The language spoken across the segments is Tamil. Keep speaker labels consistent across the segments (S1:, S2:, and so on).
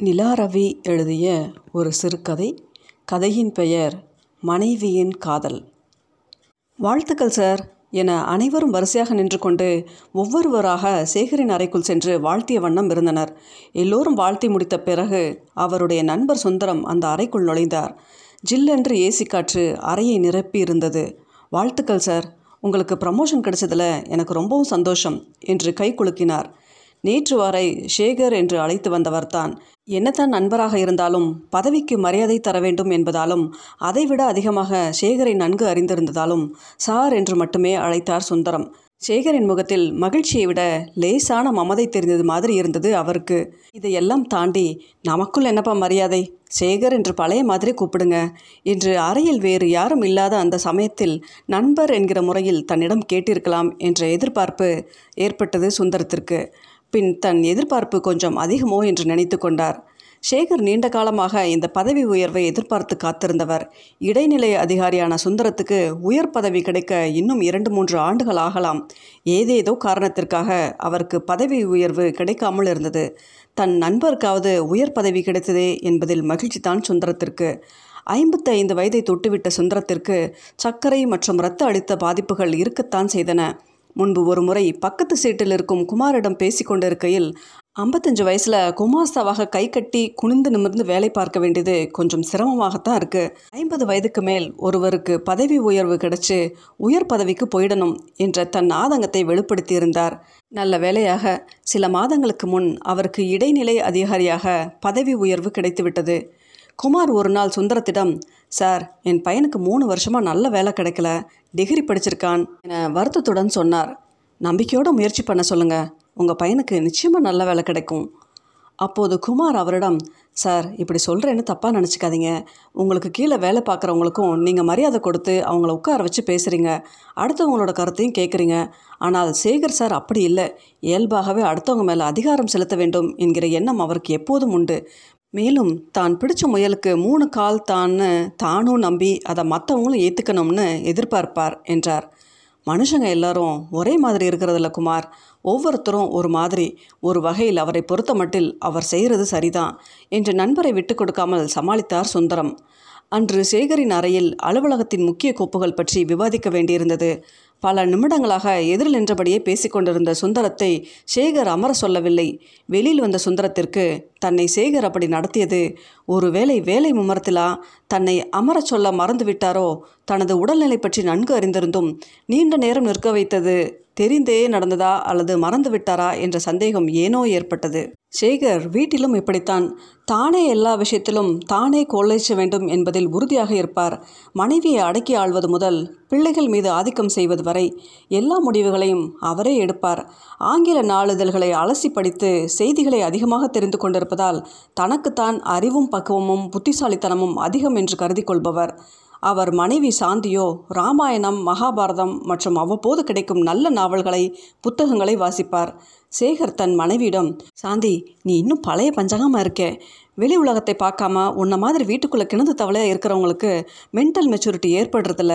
S1: நிலாரவி எழுதிய ஒரு சிறுகதை. கதையின் பெயர் மனைவியின் காதல். வாழ்த்துக்கள் சார். என அனைவரும் வரிசையாக நின்று கொண்டு ஒவ்வொருவராக சேகரின் அறைக்குள் சென்று வாழ்த்திய வண்ணம் இருந்தனர். எல்லோரும் வாழ்த்தி முடித்த பிறகு அவருடைய நண்பர் சுந்தரம் அந்த அறைக்குள் நுழைந்தார். ஜில்லென்று ஏசி காற்று அறையை நிரப்பி இருந்தது வாழ்த்துக்கள் சார். உங்களுக்கு ப்ரமோஷன் கிடைச்சதில் எனக்கு ரொம்பவும் சந்தோஷம் என்று கை குலுக்கினார். நேற்று வரை ஷேகர் என்று அழைத்து வந்தவர்தான். என்னதான் நண்பராக இருந்தாலும் பதவிக்கு மரியாதை தர வேண்டும் என்பதாலும் அதைவிட அதிகமாக சேகரை நன்கு அறிந்திருந்ததாலும் சார் என்று மட்டுமே அழைத்தார் சுந்தரம். சேகரின் முகத்தில் மகிழ்ச்சியை விட லேசான மமதை தெரிந்தது மாதிரி இருந்தது அவருக்கு. இதையெல்லாம் தாண்டி நமக்குள் என்னப்பா மரியாதை? சேகர் என்று பழைய மாதிரி கூப்பிடுங்க என்று அறையில் வேறு யாரும் இல்லாத அந்த சமயத்தில் நண்பர் என்கிற முறையில் தன்னிடம் கேட்டிருக்கலாம் என்ற எதிர்பார்ப்பு ஏற்பட்டது சுந்தரத்திற்கு. பின் தன் எதிர்பார்ப்பு கொஞ்சம் அதிகமோ என்று நினைத்து கொண்டார். சேகர் நீண்ட காலமாக இந்த பதவி உயர்வை எதிர்பார்த்து காத்திருந்தவர். இடைநிலை அதிகாரியான சுந்தரத்துக்கு உயர் பதவி கிடைக்க இன்னும் இரண்டு மூன்று ஆண்டுகள் ஆகலாம். ஏதேதோ காரணத்திற்காக அவருக்கு பதவி உயர்வு கிடைக்காமல் இருந்தது. தன் நண்பருக்காவது உயர் பதவி கிடைத்ததே என்பதில் மகிழ்ச்சி தான் சுந்தரத்திற்கு. ஐம்பத்தி ஐந்து வயதை தொட்டுவிட்ட சுந்தரத்திற்கு சர்க்கரை மற்றும் இரத்த அழுத்த பாதிப்புகள் இருக்கத்தான் செய்தன. முன்பு ஒரு முறை பக்கத்து சீட்டில் இருக்கும் குமாரிடம் பேசிக்கொண்டிருக்கையில் ஐம்பத்தஞ்சு வயசில் குமாஸ்தாவாக கை கட்டி குனிந்து நிமிர்ந்து வேலை பார்க்க வேண்டியது கொஞ்சம் சிரமமாகத்தான் இருக்குது ஐம்பது வயதுக்கு மேல் ஒருவருக்கு பதவி உயர்வு கிடைச்சு உயர் பதவிக்கு போயிடணும் என்ற தன் ஆதங்கத்தை வெளிப்படுத்தியிருந்தார். நல்ல வேலையாக சில மாதங்களுக்கு முன் அவருக்கு இடைநிலை அதிகாரியாக பதவி உயர்வு கிடைத்துவிட்டது. குமார் ஒரு நாள் சுந்தரத்திடம் சார் என் பையனுக்கு மூணு வருஷமாக நல்ல வேலை கிடைக்கல. டிகிரி படிச்சிருக்கான் என வருத்தத்துடன் சொன்னார். நம்பிக்கையோடு முயற்சி பண்ண சொல்லுங்கள் உங்கள் பையனுக்கு நிச்சயமாக நல்ல வேலை கிடைக்கும். அப்போது குமார் அவரிடம் சார் இப்படி சொல்கிறேன்னு தப்பாக நினச்சிக்காதீங்க. உங்களுக்கு கீழே வேலை பார்க்குறவங்களுக்கும் நீங்கள் மரியாதை கொடுத்து அவங்கள உட்கார வச்சு பேசுகிறீங்க அடுத்தவங்களோட கருத்தையும் கேட்குறீங்க ஆனால் சேகர் சார் அப்படி இல்லை. இயல்பாகவே அடுத்தவங்க மேலே அதிகாரம் செலுத்த வேண்டும் என்கிற எண்ணம் அவருக்கு எப்போதும் உண்டு. மேலும் தான் பிடிச்ச முயலுக்கு மூணு கால் தான்னு தானும் நம்பி அதை மற்றவங்களும் ஏற்றுக்கணும்னு எதிர்பார்ப்பார் என்றார். மனுஷங்க எல்லாரும் ஒரே மாதிரி இருக்கிறதில்ல குமார். ஒவ்வொருத்தரும் ஒரு மாதிரி ஒரு வகையில் அவரை பொறுத்த மட்டில் அவர் செய்கிறது சரிதான் என்று நண்பரை விட்டு கொடுக்காமல் சமாளித்தார் சுந்தரம். அன்று சேகரின் அறையில் அலுவலகத்தின் முக்கிய கோப்புகள் பற்றி விவாதிக்க வேண்டியிருந்தது. பல நிமிடங்களாக எதிரில் நின்றபடியே பேசிக்கொண்டிருந்த சுந்தரத்தை சேகர் அமர சொல்லவில்லை. வெளியில் வந்த சுந்தரத்திற்கு தன்னை சேகர் அப்படி நடத்தியது ஒருவேளை வேலை மும்மரத்திலா? தன்னை அமரச் சொல்ல மறந்துவிட்டாரோ? தனது உடல்நிலை பற்றி நன்கு அறிந்திருந்தும் நீண்ட நேரம் நிற்க வைத்தது தெரிந்தே நடந்ததா அல்லது மறந்து விட்டாரா என்ற சந்தேகம் ஏனோ ஏற்பட்டது. சேகர் வீட்டிலும் இப்படித்தான். தானே எல்லா விஷயத்திலும் தானே கொள்ளைச்ச வேண்டும் என்பதில் உறுதியாக இருப்பார். மனைவியை அடக்கி ஆள்வது முதல் பிள்ளைகள் மீது ஆதிக்கம் செய்வது வரை எல்லா முடிவுகளையும் அவரே எடுப்பார். ஆங்கில நாளிதழ்களை அலசி படித்து செய்திகளை அதிகமாக தெரிந்து கொண்டிருப்பதால் தனக்குத்தான் அறிவும் பக்குவமும் புத்திசாலித்தனமும் அதிகம் என்று கருதி கொள்பவர். அவர் மனைவி சாந்தியோ ராமாயணம் மகாபாரதம் மற்றும் அவ்வப்போது கிடைக்கும் நல்ல நாவல்களை புத்தகங்களை வாசிப்பார். சேகர் தன் மனைவியிடம் சாந்தி நீ இன்னும் பழைய பஞ்சகமாக இருக்கே. வெளி உலகத்தை பார்க்காம உன்ன மாதிரி வீட்டுக்குள்ளே கிணந்து தவளையாக இருக்கிறவங்களுக்கு மென்டல் மெச்சூரிட்டி ஏற்படுறதில்ல.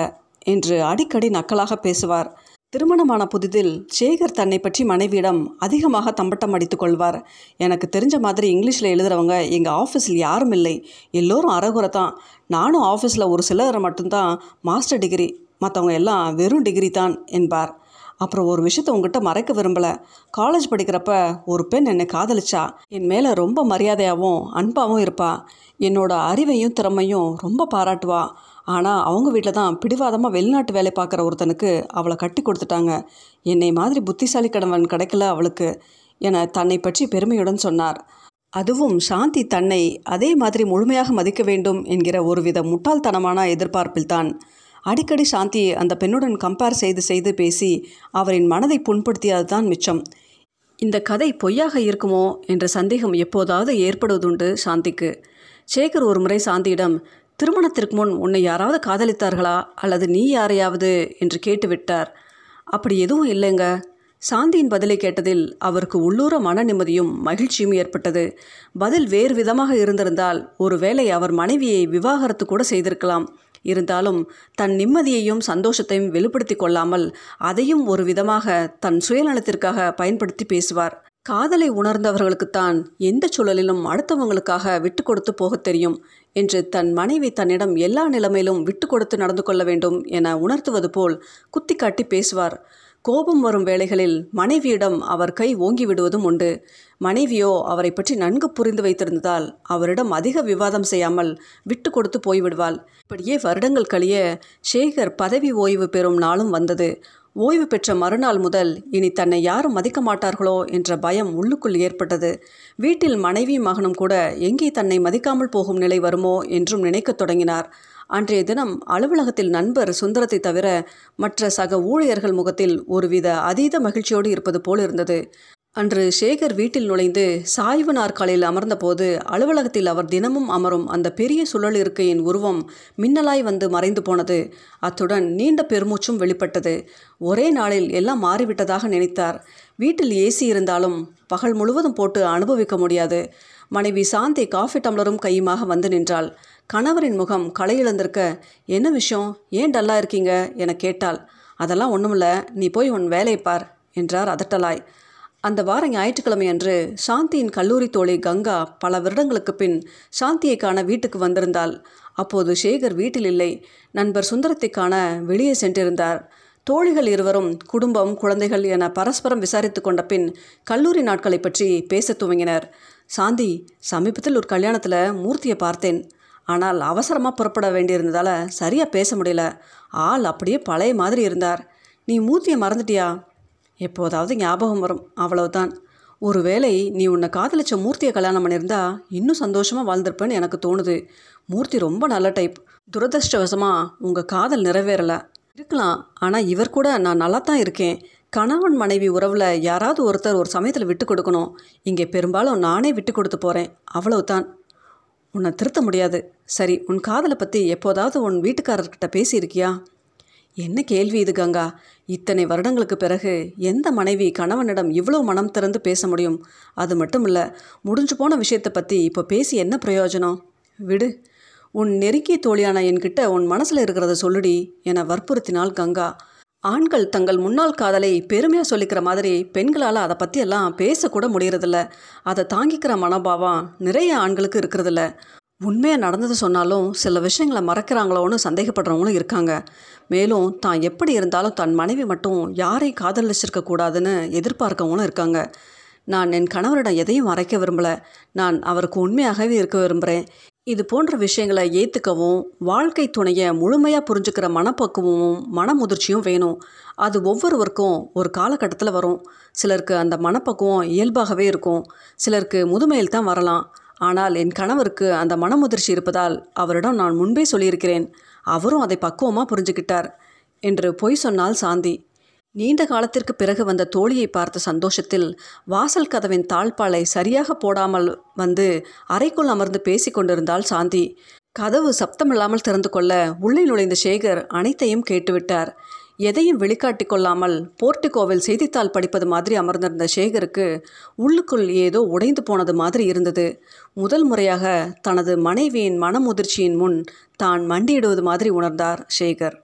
S1: என்று அடிக்கடி நக்கலாக பேசுவார். திருமணமான புதிதில் சேகர் தன்னை பற்றி மனைவியிடம் அதிகமாக தம்பட்டம் அடித்து கொள்வார். எனக்கு தெரிஞ்ச மாதிரி இங்கிலீஷில் எழுதுகிறவங்க எங்கள் ஆஃபீஸில் யாரும் இல்லை. எல்லோரும் அறகுறை தான் நானும் ஆஃபீஸில் ஒரு சிலரை மட்டும்தான் மாஸ்டர் டிகிரி மற்றவங்க எல்லாம் வெறும் டிகிரி தான் என்பார். அப்புறம் ஒரு விஷயத்த உங்ககிட்ட மறைக்க விரும்பலை. காலேஜ் படிக்கிறப்ப ஒரு பெண் என்னை காதலிச்சா. என் மேலே ரொம்ப மரியாதையாகவும் அன்பாகவும் இருப்பா. என்னோட அறிவையும் திறமையும் ரொம்ப பாராட்டுவா. ஆனால் அவங்க வீட்டில் தான் பிடிவாதமாக வெளிநாட்டு வேலை பார்க்குற ஒருத்தனுக்கு அவளை கட்டி கொடுத்துட்டாங்க. என்னை மாதிரி புத்திசாலி கணவன் கிடைக்கல அவளுக்கு. என தன்னை பற்றி பெருமையுடன் சொன்னார். அதுவும் சாந்தி தன்னை அதே மாதிரி முழுமையாக மதிக்க வேண்டும் என்கிற ஒருவித முட்டாள்தனமான எதிர்பார்ப்பில்தான். அடிக்கடி சாந்தி அந்த பெண்ணுடன் கம்பேர் செய்து செய்து பேசி அவரின் மனதை புண்படுத்தியது தான் மிச்சம். இந்த கதை பொய்யாக இருக்குமோ என்ற சந்தேகம் எப்போதாவது ஏற்படுவதுண்டு சாந்திக்கு. சேகர் ஒரு முறை சாந்தியிடம் திருமணத்திற்கு முன் உன்னை யாராவது காதலித்தார்களா? அல்லது நீ யாரையாவது? என்று கேட்டுவிட்டார். அப்படி எதுவும் இல்லைங்க. சாந்தியின் பதிலை கேட்டதில் அவருக்கு உள்ளூர மன நிம்மதியும் மகிழ்ச்சியும் ஏற்பட்டது. பதில் வேறு விதமாக இருந்திருந்தால் ஒருவேளை அவர் மனைவியை விவாகரத்து கூட செய்திருக்கலாம். இருந்தாலும் தன் நிம்மதியையும் சந்தோஷத்தையும் வெளிப்படுத்தி கொள்ளாமல் அதையும் ஒரு விதமாக தன் சுயநலத்திற்காக பயன்படுத்தி பேசுவார். காதலை உணர்ந்தவர்களுக்குத்தான் எந்த சூழலிலும் அடுத்தவங்களுக்காக விட்டு கொடுத்து போகத் தெரியும் என்று தன் மனைவி தன்னிடம் எல்லா நிலைமையிலும் விட்டு கொடுத்து நடந்து கொள்ள வேண்டும் என உணர்த்துவது போல் குத்தி காட்டி பேசுவார். கோபம் வரும் வேளைகளில் மனைவியிடம் அவர் கை ஓங்கி விடுவதும் உண்டு. மனைவியோ அவரை பற்றி நன்கு புரிந்து வைத்திருந்ததால் அவரிடம் அதிக விவாதம் செய்யாமல் விட்டு கொடுத்து போய்விடுவாள். இப்படியே வருடங்கள் கழிய சேகர் பதவி ஓய்வு பெறும் நாளும் வந்தது. ஓய்வு பெற்ற மறுநாள் முதல் இனி தன்னை யாரும் மதிக்க மாட்டார்களோ என்ற பயம் உள்ளுக்குள் ஏற்பட்டது. வீட்டில் மனைவி மகனும் கூட எங்கே தன்னை மதிக்காமல் போகும் நிலை வருமோ என்றும் நினைக்கத் தொடங்கினார். அன்றைய தினம் அலுவலகத்தில் நண்பர் சுந்தரத்தை தவிர மற்ற சக ஊழியர்கள் முகத்தில் ஒருவித அதீத மகிழ்ச்சியோடு இருப்பது போல் இருந்தது. அன்று சேகர் வீட்டில் நுழைந்து சாய்வு நாற்காலில் அமர்ந்தபோது அலுவலகத்தில் அவர் தினமும் அமரும் அந்த பெரிய சுழல் இருக்கையின் உருவம் மின்னலாய் வந்து மறைந்து போனது. அத்துடன் நீண்ட பெருமூச்சும் வெளிப்பட்டது. ஒரே நாளில் எல்லாம் மாறிவிட்டதாக நினைத்தார். வீட்டில் ஏசி இருந்தாலும் பகல் முழுவதும் போட்டு அனுபவிக்க முடியாது. மனைவி சாந்தி காஃபி டம்ளரும் கையுமாக வந்து நின்றாள். கணவரின் முகம் களையிழந்திருக்க என்ன விஷயம்? ஏன் டல்லாக இருக்கீங்க? என கேட்டாள். அதெல்லாம் ஒன்றுமில்ல நீ போய் உன் வேலையை பார் என்றார் அதட்டலாய். அந்த வார ஞாயிற்றுக்கிழமை அன்று சாந்தியின் கல்லூரி தோழி கங்கா பல வருடங்களுக்கு பின் சாந்தியை காண வீட்டுக்கு வந்திருந்தாள். அப்போது சேகர் வீட்டில் இல்லை. நண்பர் சுந்தரத்தை காண வெளியே சென்றிருந்தார். தோழிகள் இருவரும் குடும்பம் குழந்தைகள் என பரஸ்பரம் விசாரித்து கொண்ட பின் கல்லூரி நாட்களை பற்றி பேசத் துவங்கினர். சாந்தி சமீபத்தில் ஒரு கல்யாணத்தில் மூர்த்தியை பார்த்தேன். ஆனால் அவசரமாக புறப்பட வேண்டியிருந்ததால் சரியாக பேச முடியல. ஆள் அப்படியே பழைய மாதிரி இருந்தார். நீ மூர்த்தியை மறந்துட்டியா? எப்போதாவது ஞாபகம் வரும். அவ்வளவுதான். ஒருவேளை நீ உன்னை காதலிச்ச மூர்த்தியை கல்யாணம் பண்ணியிருந்தா இன்னும் சந்தோஷமாக வாழ்ந்திருப்பேன்னு எனக்கு தோணுது. மூர்த்தி ரொம்ப நல்ல டைப் துரதிருஷ்டவசமாக உங்கள் காதல் நிறைவேறலை. இருக்கலாம். ஆனால் இவர் கூட நான் நல்லா தான் இருக்கேன். கணவன் மனைவி உறவில் யாராவது ஒருத்தர் ஒரு சமயத்தில் விட்டு கொடுக்கணும். இங்கே பெரும்பாலும் நானே விட்டு கொடுத்து போகிறேன் அவ்வளவுதான். உன்னை திருத்த முடியாது. சரி உன் காதலை பற்றி எப்போதாவது உன் வீட்டுக்காரர்கிட்ட பேசியிருக்கியா? என்ன கேள்வி இது கங்கா? இத்தனை வருடங்களுக்கு பிறகு எந்த மனைவி கணவனிடம் இவ்வளோ மனம் திறந்து பேச முடியும்? அது மட்டும் இல்லை முடிஞ்சு போன விஷயத்தை பற்றி இப்போ பேசி என்ன பிரயோஜனம்? விடு. உன் நெருங்கிய தோழியான என்கிட்ட உன் மனசில் இருக்கிறத சொல்லுடி என வற்புறுத்தினாள் கங்கா. ஆண்கள் தங்கள் முன்னாள் காதலை பெருமையாக சொல்லிக்கிற மாதிரி பெண்களால் அதை பற்றியெல்லாம் பேசக்கூட முடியறதில்ல. அதை தாங்கிக்கிற மனோபாவம் நிறைய ஆண்களுக்கு இருக்கிறதில்ல. உண்மையாக நடந்தது சொன்னாலும் சில விஷயங்களை மறக்கிறாங்களோன்னு சந்தேகப்படுறவங்களும் இருக்காங்க. மேலும் தான் எப்படி இருந்தாலும் தன் மனைவி மட்டும் யாரை காதலிச்சிருக்க கூடாதுன்னு எதிர்பார்க்கவங்களும் இருக்காங்க. நான் என் கணவரிடம் எதையும் மறைக்க விரும்பலை. நான் அவருக்கு உண்மையாகவே இருக்க விரும்புகிறேன் இது போன்ற விஷயங்களை ஏற்றுக்கவும் வாழ்க்கை துணையை முழுமையாக புரிஞ்சுக்கிற மனப்பக்குவமும் மனமுதிர்ச்சியும் வேணும். அது ஒவ்வொருவருக்கும் ஒரு காலகட்டத்தில் வரும். சிலருக்கு அந்த மனப்பக்குவம் இயல்பாகவே இருக்கும். சிலருக்கு முதுமையில் தான் வரலாம். ஆனால் என் கணவருக்கு அந்த மனமுதிர்ச்சி இருப்பதால் அவரிடம் நான் முன்பே சொல்லியிருக்கிறேன். அவரும் அதை பக்குவமாக புரிஞ்சுக்கிட்டார். என்று பொய் சொன்னால் சாந்தி. நீண்ட காலத்திற்கு பிறகு வந்த தோழியை பார்த்த சந்தோஷத்தில் வாசல் கதவின் தாழ்பாலை சரியாக போடாமல் வந்து அறைக்குள் அமர்ந்து பேசி கொண்டிருந்தாள் சாந்தி. கதவு சப்தமில்லாமல் திறந்து கொள்ள உள்ளே நுழைந்த சேகர் அனைத்தையும் கேட்டுவிட்டார். எதையும் வெளிக்காட்டி கொள்ளாமல் போர்ட்டிகோவில் செய்தித்தாள் படிப்பது மாதிரி அமர்ந்திருந்த சேகருக்கு உள்ளுக்குள் ஏதோ உடைந்து போனது மாதிரி இருந்தது. முதல் முறையாக தனது மனைவியின் மனமுதிர்ச்சியின் முன் தான் மண்டியிடுவது மாதிரி உணர்ந்தார் சேகர்.